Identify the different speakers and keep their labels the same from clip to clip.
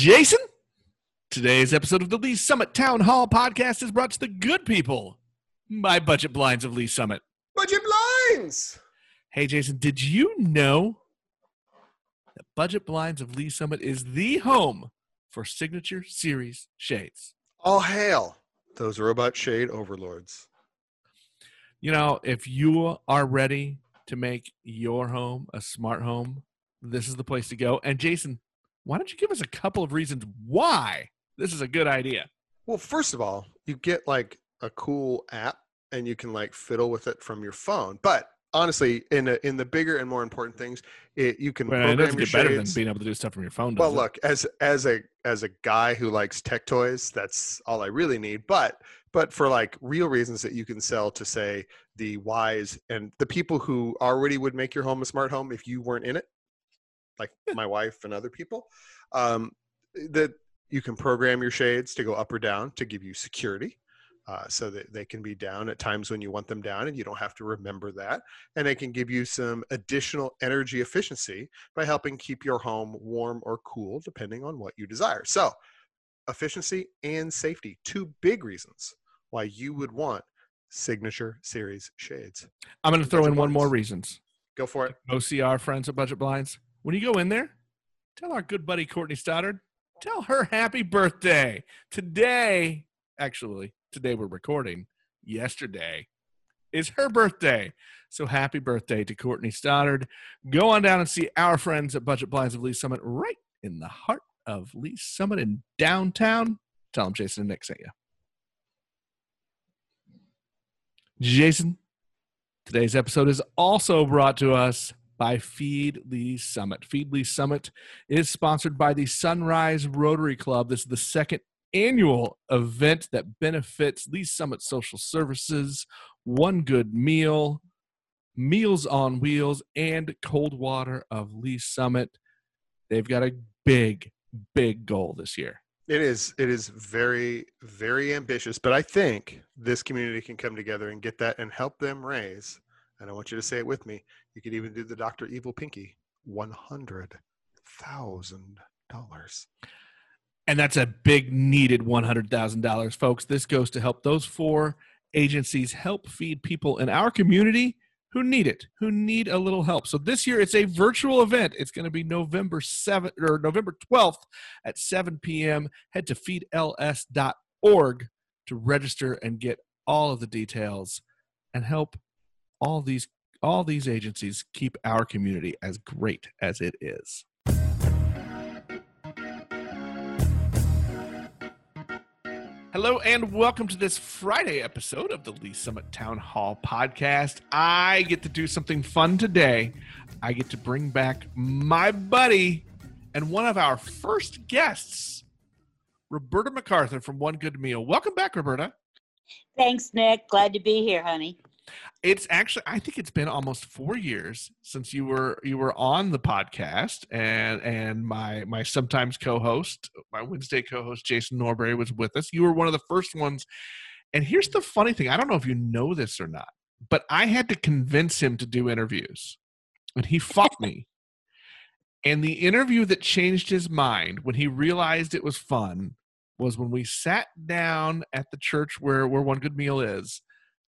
Speaker 1: Jason. Today's episode of the Lee Summit Town Hall podcast is brought to the good people by Budget Blinds of Lee Summit.
Speaker 2: Budget blinds.
Speaker 1: Hey, Jason, did you know that Budget Blinds of Lee Summit is the home for signature series shades?
Speaker 2: All hail those robot shade overlords.
Speaker 1: You know, if you are ready to make your home a smart home, this is the place to go. And Jason, why don't you give us a couple of reasons why this is a good idea?
Speaker 2: Well, first of all, you get like a cool app and you can like fiddle with it from your phone. But honestly, in the in the bigger and more important things, it you can
Speaker 1: Well, it doesn't
Speaker 2: your
Speaker 1: get better than being able to do stuff from your phone.
Speaker 2: Well,
Speaker 1: it?
Speaker 2: look, as as a as a guy who likes tech toys, that's all I really need. But but for like real reasons that you can sell to say the wise and the people who already would make your home a smart home if you weren't in it, like my wife and other people, um, that you can program your shades to go up or down to give you security. Uh, so that they can be down at times when you want them down and you don't have to remember that and it can give you some additional energy efficiency by helping keep your home warm or cool depending on what you desire. So, efficiency and safety, two big reasons why you would want signature series shades.
Speaker 1: I'm going to throw in one more
Speaker 2: Blinds.
Speaker 1: reasons.
Speaker 2: Go for it.
Speaker 1: ocr friends at Budget Blinds. When you go in there, tell our good buddy Courtney Stoddard, tell her happy birthday. Today, actually, today we're recording. Yesterday is her birthday. So happy birthday to Courtney Stoddard. Go on down and see our friends at Budget Blinds of Lee Summit right in the heart of Lee Summit in downtown. Tell them Jason and Nick sent you. Jason, Today's episode is also brought to us by Feed Lee Summit. Feed Lee Summit is sponsored by the Sunrise Rotary Club. This is the second annual event that benefits Lee Summit Social Services, One Good Meal, Meals on Wheels, and Cold Water of Lee Summit. They've got a big, big goal this year.
Speaker 2: It is it is very very ambitious, but I think this community can come together and get that and help them raise. And I want you to say it with me. You could even do the Dr. Evil Pinky. One hundred thousand dollars.
Speaker 1: And that's a big needed $100,000, folks. This goes to help those four agencies help feed people in our community who need it, who need a little help. So this year it's a virtual event. It's going to be November 7th or November 12th at 7 p.m. Head to feedls.org to register and get all of the details and help all these all these agencies keep our community as great as it is. Hello and welcome to this Friday episode of the Lee Summit Town Hall podcast. I get to do something fun today. I get to bring back my buddy and one of our first guests, Roberta MacArthur from One Good Meal. Welcome back, Roberta.
Speaker 3: Thanks, Nick. Glad to be here, honey.
Speaker 1: It's actually I think it's been almost four years since you were you were on the podcast and and my my sometimes co-host, my Wednesday co-host Jason Norbury was with us. You were one of the first ones. And here's the funny thing, I don't know if you know this or not, but I had to convince him to do interviews. And he fought me. And the interview that changed his mind when he realized it was fun was when we sat down at the church where where one good meal is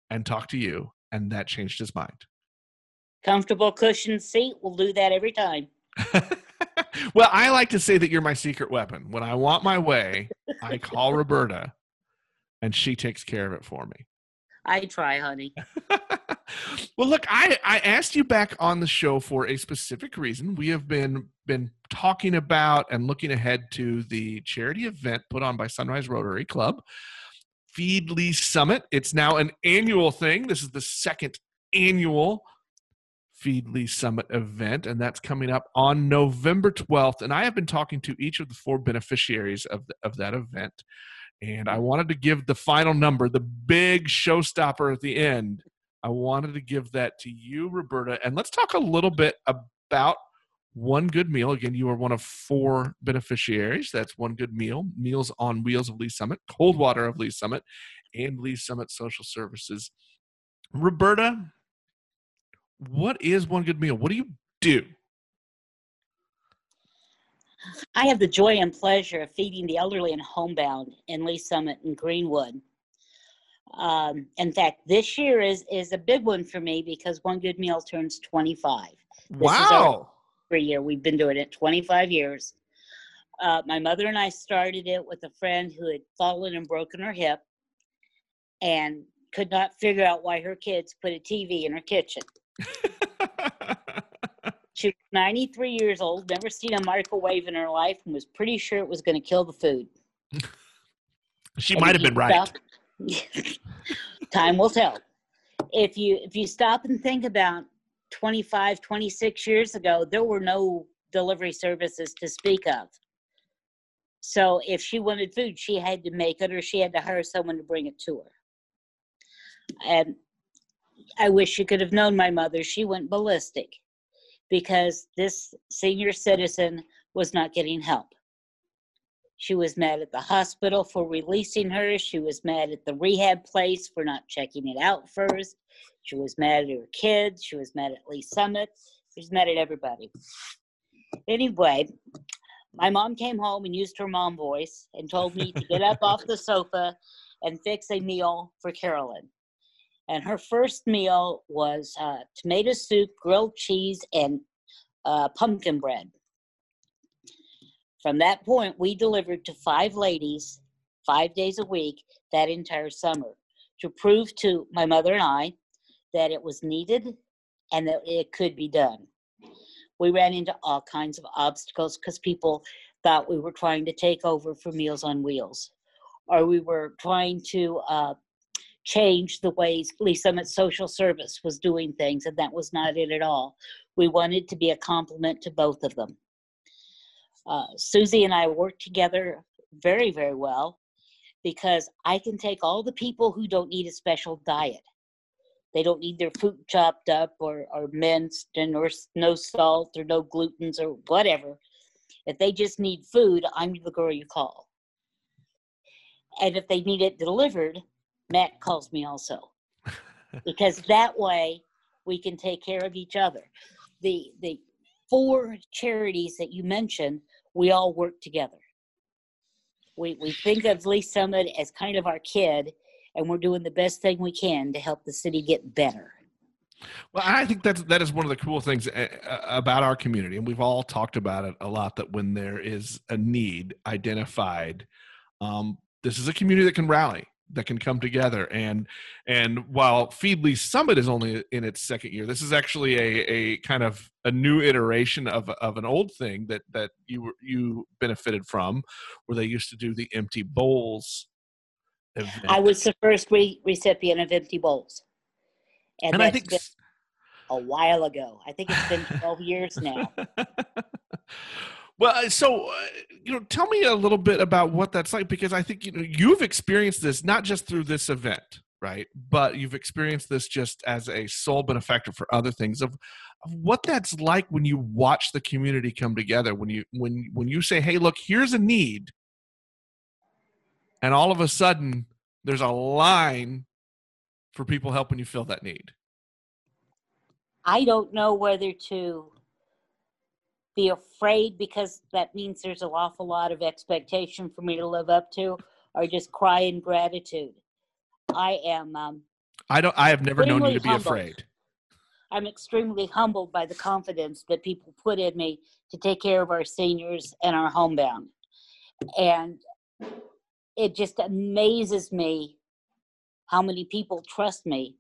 Speaker 1: and talked to you and that changed his mind.
Speaker 3: Comfortable cushion seat. We'll do that every time.
Speaker 1: well, I like to say that you're my secret weapon. When I want my way, I call Roberta and she takes care of it for me.
Speaker 3: I try, honey.
Speaker 1: well, look, I, I asked you back on the show for a specific reason. We have been been talking about and looking ahead to the charity event put on by Sunrise Rotary Club, Feed Lee Summit. It's now an annual thing. This is the second annual Feed Lee Summit event, and that's coming up on November 12th. And I have been talking to each of the four beneficiaries of, the, of that event. And I wanted to give the final number, the big showstopper at the end. I wanted to give that to you, Roberta. And let's talk a little bit about One Good Meal. Again, you are one of four beneficiaries. That's One Good Meal, Meals on Wheels of Lee Summit, Cold Water of Lee Summit, and Lee Summit Social Services. Roberta, what is One Good Meal? What do you do?
Speaker 3: I have the joy and pleasure of feeding the elderly and homebound in Lee Summit and Greenwood. Um, in fact, this year is is a big one for me because One Good Meal turns 25. is our- Year. We've been doing it 25 years. Uh, my mother and I started it with a friend who had fallen and broken her hip and could not figure out why her kids put a TV in her kitchen. She was 93 years old, never seen a microwave in her life, and was pretty sure it was going to kill the food.
Speaker 1: she
Speaker 3: And
Speaker 1: might have been right.
Speaker 3: stop- time will tell. If you if you stop and think about 25, 26 years ago, there were no delivery services to speak of. So if she wanted food, she had to make it or she had to hire someone to bring it to her. And I wish you could have known my mother. She went ballistic because this senior citizen was not getting help. She was mad at the hospital for releasing her. She was mad at the rehab place for not checking it out first. She was mad at her kids. She was mad at Lee Summit. She was mad at everybody. Anyway, my mom came home and used her mom voice and told me to get up off the sofa and fix a meal for Carolyn. And her first meal was uh, tomato soup, grilled cheese, and uh, pumpkin bread. From that point, we delivered to five ladies five days a week that entire summer to prove to my mother and I that it was needed and that it could be done. We ran into all kinds of obstacles because people thought we were trying to take over for Meals on Wheels, or we were trying to uh, change the ways Lee Summit Social Service was doing things, and that was not it at all. We wanted to be a complement to both of them. Uh, Susie and I work together very, very well because I can take all the people who don't need a special diet. They don't need their food chopped up or, or minced and or no salt or no glutens or whatever. If they just need food, I'm the girl you call. And if they need it delivered, Matt calls me also. because that way we can take care of each other. The the four charities that you mentioned, we all work together. We we think of Lee Summit as kind of our kid, and we're doing the best thing we can to help the city get better.
Speaker 1: Well, I think that's that is one of the cool things uh, uh, about our community, and we've all talked about it a lot. That when there is a need identified, um, this is a community that can rally, that can come together, and and while Feed Lee Summit is only in its second year, this is actually a a kind of a new iteration of of an old thing that that you were- you benefited from, where they used to do the empty bowls. Event.
Speaker 3: I was the first re- recipient of empty bowls, and,
Speaker 1: and I think
Speaker 3: been a while ago. I think it's been 12 years now.
Speaker 1: well, uh, so uh, you know, tell me a little bit about what that's like because I think you know you've experienced this not just through this event, right? But you've experienced this just as a sole benefactor for other things of, of what that's like when you watch the community come together. When you when when you say, "Hey, look, here's a need," and all of a sudden there's a line for people helping you fill that need.
Speaker 3: I don't know whether to be afraid because that means there's an awful lot of expectation for me to live up to, or just cry in gratitude. I am um,
Speaker 1: I don't. I have never known you to be
Speaker 3: humbled.
Speaker 1: afraid.
Speaker 3: I'm extremely humbled by the confidence that people put in me to take care of our seniors and our homebound. And it just amazes me how many people trust me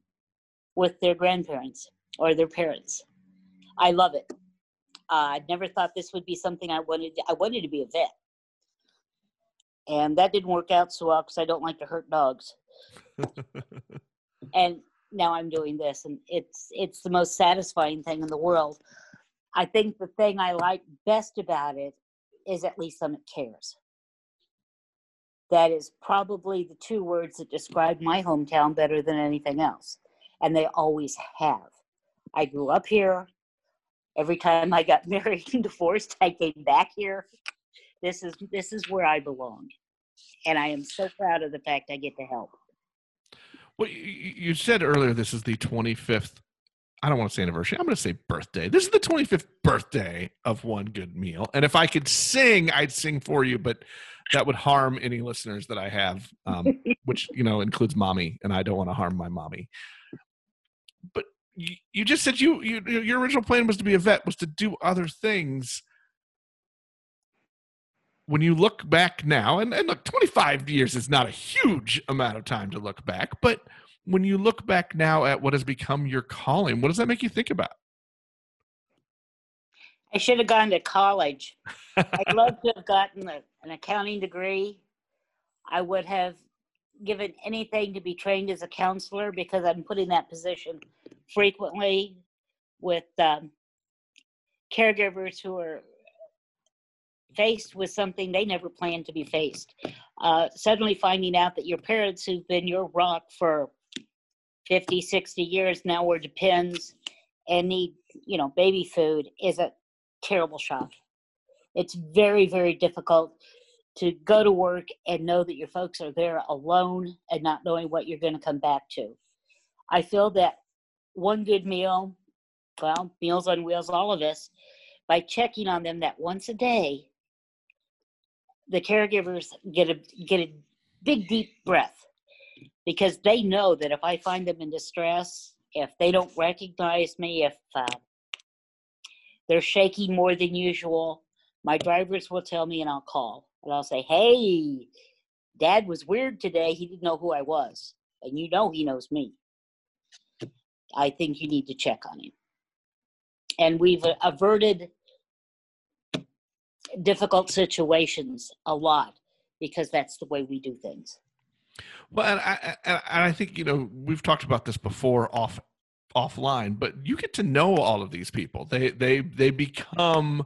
Speaker 3: with their grandparents or their parents. I love it. Uh, I never thought this would be something I wanted. I wanted to be a vet, and that didn't work out so well because I don't like to hurt dogs and now I'm doing this, and it's it's the most satisfying thing in the world. I think the thing I like best about it is at least Summit cares. That is probably the two words that describe my hometown better than anything else, and they always have. I grew up here. Every time I got married and divorced, I came back here. This is this is where I belong, and I am so proud of the fact I get to help.
Speaker 1: Well, you, you said earlier this is the 25th I don't want to say anniversary. I'm going to say birthday. This is the 25th birthday of One Good Meal. And if I could sing, I'd sing for you, but that would harm any listeners that I have, um, which, you know, includes mommy, and I don't want to harm my mommy. But you, you just said you, you your original plan was to be a vet, was to do other things. When you look back now, and, and look, 25 years is not a huge amount of time to look back, but – when you look back now at what has become your calling, what does that make you think about?
Speaker 3: I should have gone to college. I'd love to have gotten a, an accounting degree. I would have given anything to be trained as a counselor because I'm put in that position frequently with um, caregivers who are faced with something they never planned to be faced. Uh, suddenly finding out that your parents, who've been your rock for 50, 60 years now where depends and need, you know, baby food is a terrible shock. It's very, very difficult to go to work and know that your folks are there alone and not knowing what you're going to come back to. I feel that one good meal, well, Meals on Wheels, all of us, by checking on them that once a day, the caregivers get a get a big deep breath because they know that if I find them in distress, if they don't recognize me, if uh, they're shaking more than usual, my drivers will tell me and I'll call and I'll say, Hey, dad was weird today. He didn't know who I was. And you know he knows me. I think you need to check on him. And we've uh, averted difficult situations a lot because that's the way we do things.
Speaker 1: Well, and I, and I think you know we've talked about this before off offline, but you get to know all of these people. They they they become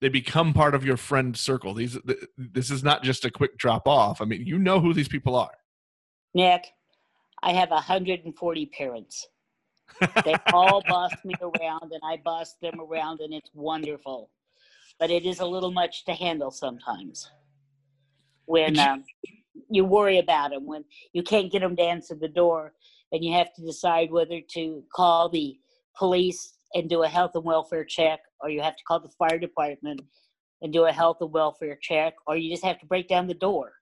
Speaker 1: they become part of your friend circle. These this is not just a quick drop off. I mean, you know who these people are.
Speaker 3: Nick, I have 140 parents. They all boss me around, and I boss them around, and it's wonderful. But it is a little much to handle sometimes. When um, you worry about them when you can't get them to answer the door and you have to decide whether to call the police and do a health and welfare check or you have to call the fire department and do a health and welfare check or you just have to break down the door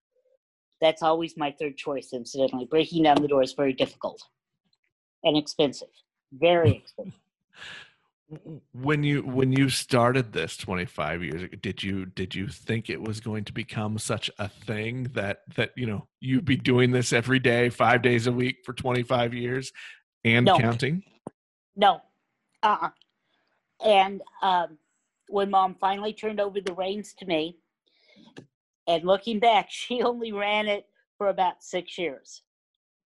Speaker 3: that's always my third choice incidentally breaking down the door is very difficult and expensive very expensive.
Speaker 1: when you when you started this 25 years ago did you did you think it was going to become such a thing that that you know you'd be doing this every day five days a week for 25 years and no. counting?
Speaker 3: No. Uh-uh. And um, when mom finally turned over the reins to me and looking back she only ran it for about six years.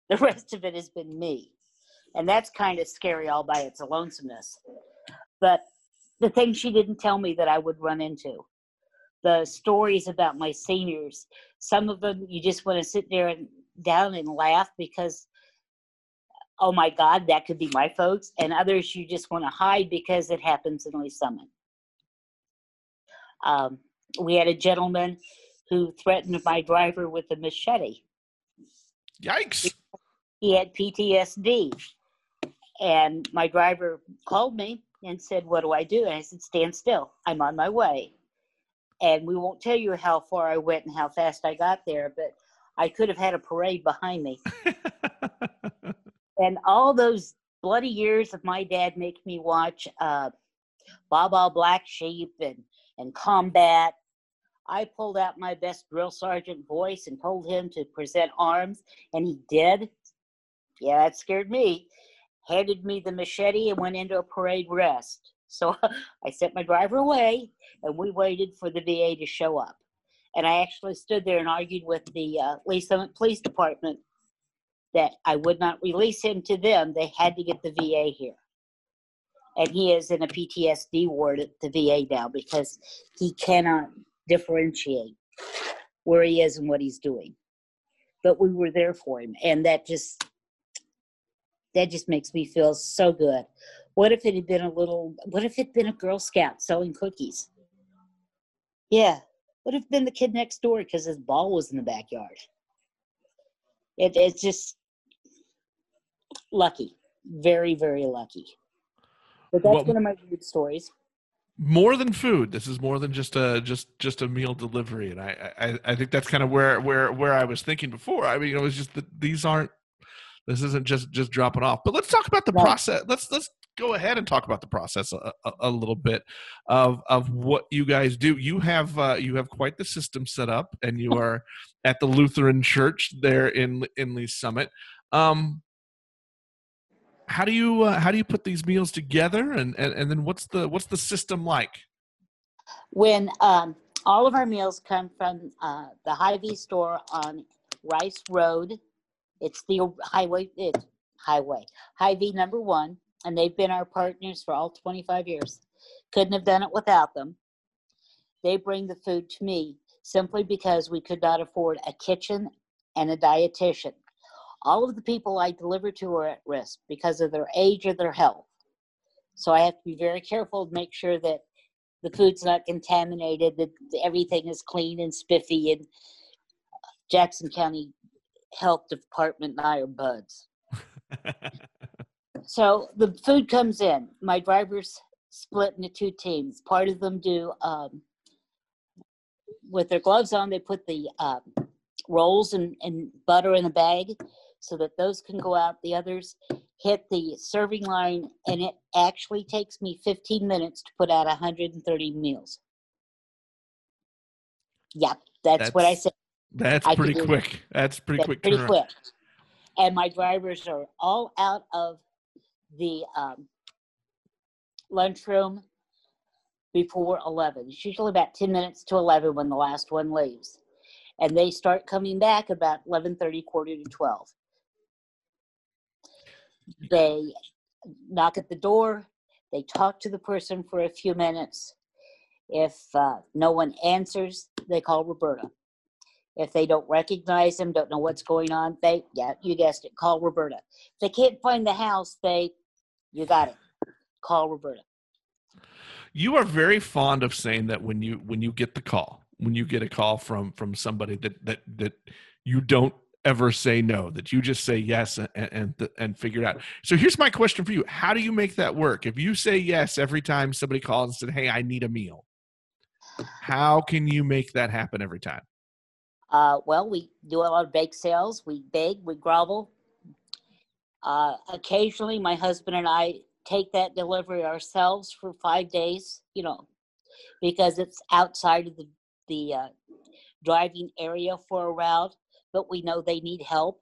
Speaker 3: The rest of it has been me and that's kind of scary all by its lonesomeness but the things she didn't tell me that I would run into, the stories about my seniors, some of them you just want to sit there and down and laugh because oh my god that could be my folks and others you just want to hide because it happens in Lee's Summit. Um, we had a gentleman who threatened my driver with a machete.
Speaker 1: Yikes.
Speaker 3: He had PTSD. And my driver called me and said, What do I do? And I said, Stand still. I'm on my way. And we won't tell you how far I went and how fast I got there, but I could have had a parade behind me. and all those bloody years of my dad making me watch uh, Baa Black Sheep and, and Combat. I pulled out my best drill sergeant voice and told him to present arms, and he did. Yeah, that scared me handed me the machete and went into a parade rest. So I sent my driver away and we waited for the VA to show up. And I actually stood there and argued with the uh, Lee's Summit Police Department that I would not release him to them. They had to get the VA here. And he is in a PTSD ward at the VA now because he cannot differentiate where he is and what he's doing. But we were there for him. And that just that just makes me feel so good. What if it had been a little, what if it had been a Girl Scout selling cookies? Yeah. What if been the kid next door because his ball was in the backyard? It, it's just lucky. Very, very lucky. But that's
Speaker 1: Well-
Speaker 3: one of my weird stories.
Speaker 1: more than food this is more than just a just just a meal delivery and i i, I think that's kind of where where where i was thinking before i mean it was just that these aren't this isn't just just dropping off. But let's talk about the
Speaker 3: Right.
Speaker 1: process. Let's let's go ahead and talk about the process a, a, a little bit of of what you guys do. You have uh, you have quite the system set up and you are at the lutheran church there in in lee summit. Um how do you uh, how do you put these meals together and, and and then what's the what's the system like?
Speaker 3: When um, all of our meals come from uh, the Hy-Vee store on Rice Road, it's the highway, it's highway, Hy-Vee number one, and they've been our partners for all 25 years. Couldn't have done it without them. They bring the food to me simply because we could not afford a kitchen and a dietitian. All of the people I deliver to are at risk because of their age or their health. So I have to be very careful to make sure that the food's not contaminated, that everything is clean and spiffy, and Jackson County Health Department and I are buds. So the food comes in. My drivers split into two teams. Part of them do um, with their gloves on. They put the um, rolls and, and butter in a bag so that those can go out. The others hit the serving line, and it actually takes me 15 minutes to put out 130 meals. Yep, that's, what I said.
Speaker 1: That's
Speaker 3: I
Speaker 1: pretty quick. That's pretty
Speaker 3: That's
Speaker 1: quick.
Speaker 3: pretty
Speaker 1: turnaround.
Speaker 3: quick. And my drivers are all out of the um, lunchroom before 11. It's usually about 10 minutes to 11 when the last one leaves. And they start coming back about 11:30, quarter to 12. They knock at the door. They talk to the person for a few minutes. If uh, no one answers, they call Roberta. If they don't recognize him, don't know what's going on, they, yeah, you guessed it, call Roberta. If they can't find the house, they, you got it, call Roberta.
Speaker 1: You are very fond of saying that when you when you get the call, when you get a call from from somebody that that that you don't ever say no, that you just say yes and and and figure it out. So here's my question for you: How do you make that work? If you say yes every time somebody calls and said, "Hey, I need a meal," how can you make that happen every time?
Speaker 3: Uh, well, we do a lot of bake sales. We bake, we grovel. Uh, occasionally, my husband and I take that delivery ourselves for five days, you know, because it's outside of the, the uh, driving area for a route, but we know they need help.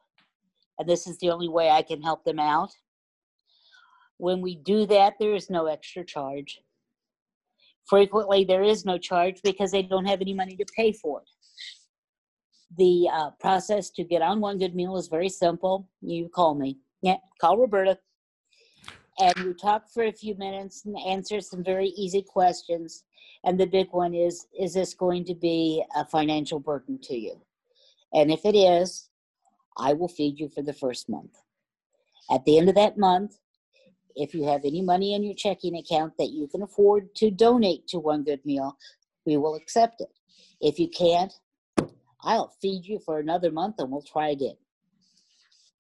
Speaker 3: And this is the only way I can help them out. When we do that, there is no extra charge. Frequently, there is no charge because they don't have any money to pay for it the uh, process to get on one good meal is very simple. You call me. Yeah, call Roberta. And we talk for a few minutes and answer some very easy questions. And the big one is Is this going to be a financial burden to you? And if it is, I will feed you for the first month. At the end of that month, if you have any money in your checking account that you can afford to donate to One Good Meal, we will accept it. If you can't, I'll feed you for another month and we'll try again.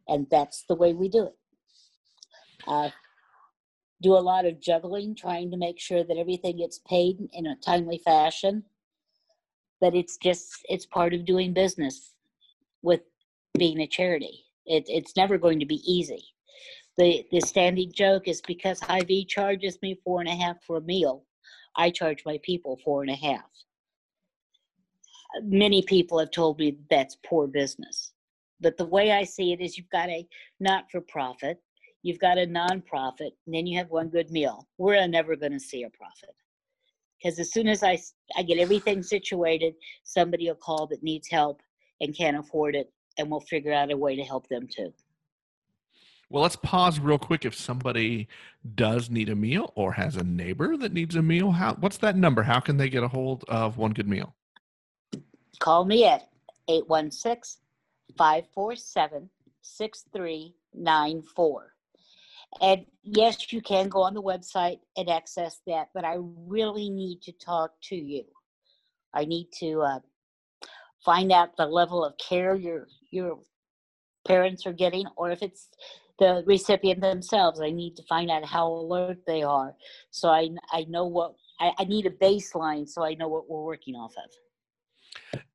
Speaker 3: And that's the way we do it. Uh, do a lot of juggling, trying to make sure that everything gets paid in a timely fashion. But it's just, it's part of doing business with being a charity. It, it's never going to be easy. The, the standing joke is because Hy-Vee charges me four and a half for a meal, I charge my people four and a half many people have told me that's poor business. But the way I see it is you've got a not for profit, you've got a nonprofit, and then you have one good meal. We're never going to see a profit. Because as soon as I, I get everything situated, somebody will call that needs help and can't afford it, and we'll figure out a way to help them too.
Speaker 1: Well, let's pause real quick. If somebody does need a meal or has a neighbor that needs a meal, how what's that number? How can they get a hold of one good meal?
Speaker 3: Call me at 816 547 6394. And yes, you can go on the website and access that, but I really need to talk to you. I need to uh, find out the level of care your your parents are getting, or if it's the recipient themselves. I need to find out how alert they are, so I I know what I, I need a baseline, so I know what we're working off of.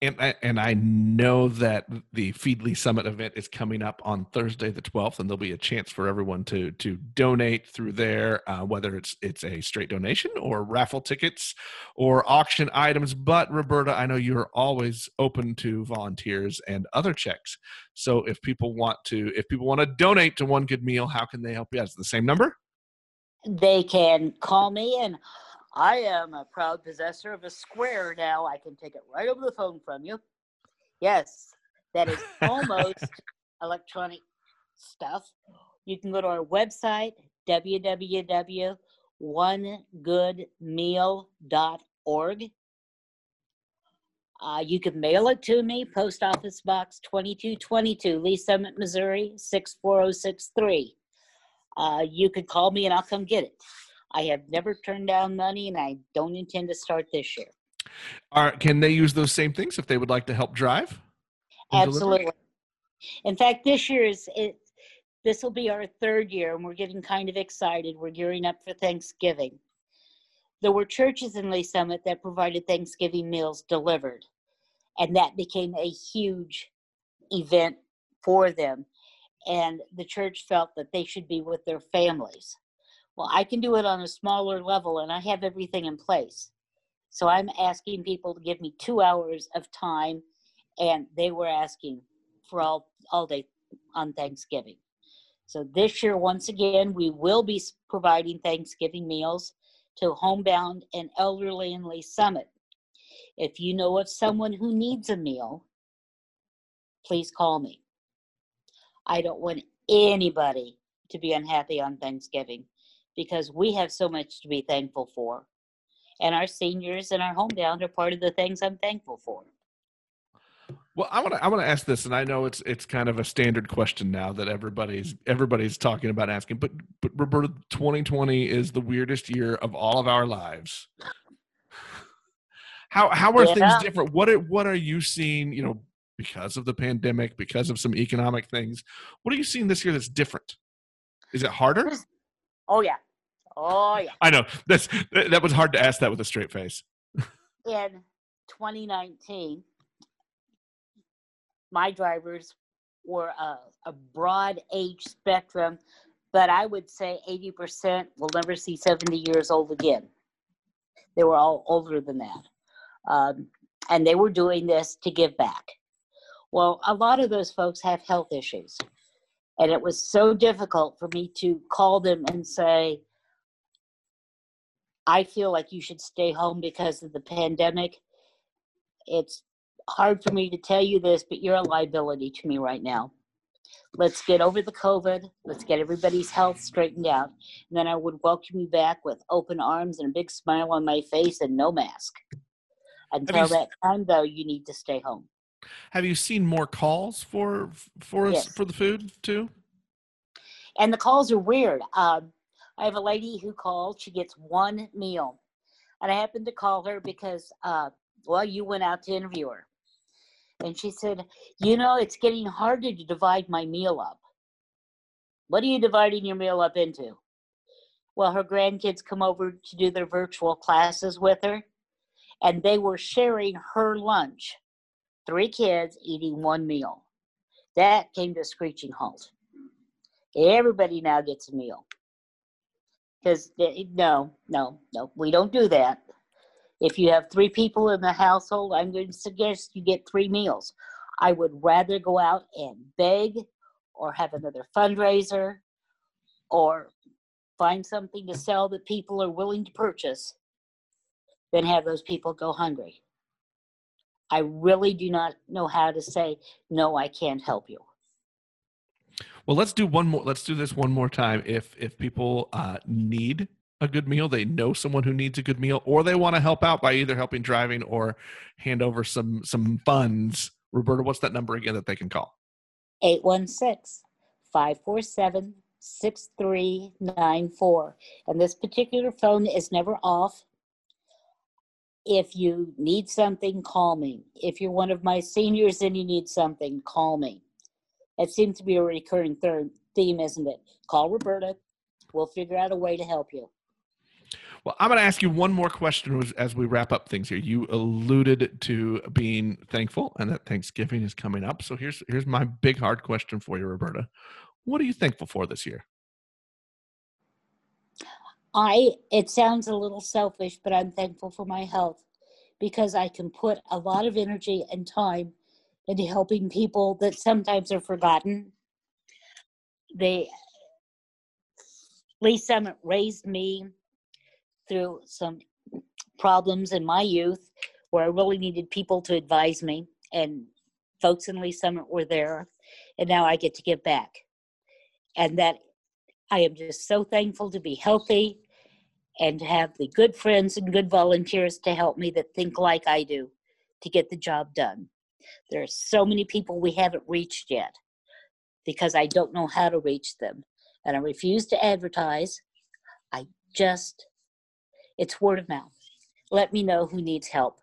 Speaker 1: And I, and I know that the Feed Lee Summit event is coming up on Thursday the 12th, and there'll be a chance for everyone to to donate through there, uh, whether it's it's a straight donation or raffle tickets or auction items. But Roberta, I know you're always open to volunteers and other checks. So if people want to if people want to donate to One Good Meal, how can they help you? Is the same number?
Speaker 3: They can call me and I am a proud possessor of a square now. I can take it right over the phone from you. Yes, that is almost electronic stuff. You can go to our website, www.onegoodmeal.org. Uh, you can mail it to me, Post Office Box 2222, Lee Summit, Missouri 64063. Uh, you could call me and I'll come get it. I have never turned down money, and I don't intend to start this year.
Speaker 1: Are, can they use those same things if they would like to help drive?
Speaker 3: Absolutely. In fact, this year is it. This will be our third year, and we're getting kind of excited. We're gearing up for Thanksgiving. There were churches in Lee Summit that provided Thanksgiving meals delivered, and that became a huge event for them. And the church felt that they should be with their families. Well, I can do it on a smaller level and I have everything in place. So I'm asking people to give me two hours of time, and they were asking for all, all day on Thanksgiving. So this year, once again, we will be providing Thanksgiving meals to homebound and elderly in Lee Summit. If you know of someone who needs a meal, please call me. I don't want anybody to be unhappy on Thanksgiving because we have so much to be thankful for. And our seniors and our homebound are part of the things I'm thankful for.
Speaker 1: Well, I want to I want to ask this, and I know it's it's kind of a standard question now that everybody's everybody's talking about asking. But but Roberta, 2020 is the weirdest year of all of our lives. How how are yeah. things different? What are, what are you seeing? You know, because of the pandemic, because of some economic things, what are you seeing this year that's different? Is it harder?
Speaker 3: Oh yeah, Oh yeah.
Speaker 1: I know. That's that was hard to ask that with a straight face.
Speaker 3: In 2019, my drivers were a, a broad age spectrum, but I would say 80% will never see 70 years old again. They were all older than that. Um, and they were doing this to give back. Well, a lot of those folks have health issues. And it was so difficult for me to call them and say, I feel like you should stay home because of the pandemic. It's hard for me to tell you this, but you're a liability to me right now. Let's get over the COVID. Let's get everybody's health straightened out. And then I would welcome you back with open arms and a big smile on my face and no mask. Until you, that time, though, you need to stay home.
Speaker 1: Have you seen more calls for for yes. for the food too?
Speaker 3: And the calls are weird. Um, I have a lady who called. She gets one meal. And I happened to call her because, uh, well, you went out to interview her. And she said, You know, it's getting harder to divide my meal up. What are you dividing your meal up into? Well, her grandkids come over to do their virtual classes with her, and they were sharing her lunch. Three kids eating one meal. That came to a screeching halt. Everybody now gets a meal because no, no, no, we don't do that. If you have three people in the household, I'm going to suggest you get three meals. I would rather go out and beg or have another fundraiser or find something to sell that people are willing to purchase than have those people go hungry. I really do not know how to say, no, I can't help you.
Speaker 1: Well, let's do one more. Let's do this one more time. If if people uh, need a good meal, they know someone who needs a good meal, or they want to help out by either helping driving or hand over some some funds. Roberta, what's that number again that they can call?
Speaker 3: 816 547 6394. And this particular phone is never off. If you need something, call me. If you're one of my seniors and you need something, call me. It seems to be a recurring third theme, isn't it? Call Roberta. We'll figure out a way to help you.
Speaker 1: Well, I'm going to ask you one more question as- as we wrap up things here. You alluded to being thankful and that Thanksgiving is coming up. So here's here's my big hard question for you, Roberta. What are you thankful for this year?
Speaker 3: I it sounds a little selfish, but I'm thankful for my health because I can put a lot of energy and time into helping people that sometimes are forgotten. They Lee Summit raised me through some problems in my youth where I really needed people to advise me and folks in Lee Summit were there and now I get to give back. And that I am just so thankful to be healthy and to have the good friends and good volunteers to help me that think like I do to get the job done. There are so many people we haven't reached yet because I don't know how to reach them. And I refuse to advertise. I just, it's word of mouth. Let me know who needs help.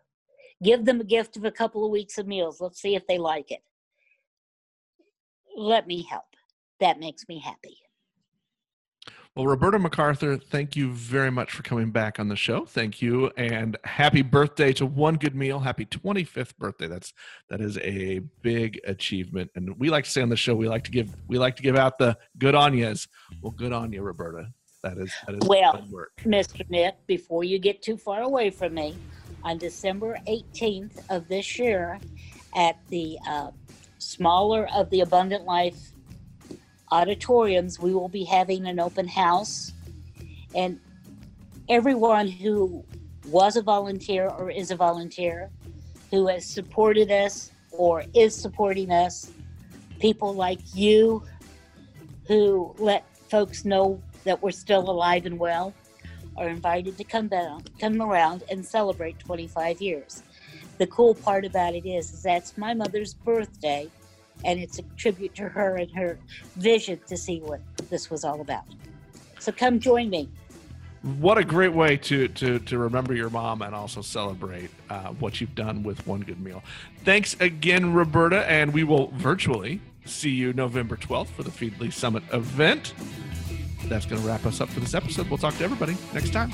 Speaker 3: Give them a gift of a couple of weeks of meals. Let's see if they like it. Let me help. That makes me happy.
Speaker 1: Well, Roberta MacArthur, thank you very much for coming back on the show. Thank you, and happy birthday to One Good Meal. Happy 25th birthday. That's that is a big achievement, and we like to say on the show we like to give we like to give out the good on yous. Well, good on you, Roberta. That is that is
Speaker 3: Well. Mr. Nick, before you get too far away from me, on December 18th of this year at the uh, smaller of the Abundant Life auditoriums, we will be having an open house. And everyone who was a volunteer or is a volunteer, who has supported us or is supporting us, people like you who let folks know that we're still alive and well, are invited to come down, come around and celebrate 25 years. The cool part about it is, is that's my mother's birthday, and it's a tribute to her and her vision to see what this was all about. So come join me.
Speaker 1: What a great way to to to remember your mom and also celebrate uh, what you've done with One Good Meal. Thanks again, Roberta, and we will virtually see you November 12th for the Feed Lee Summit event. That's going to wrap us up for this episode. We'll talk to everybody next time.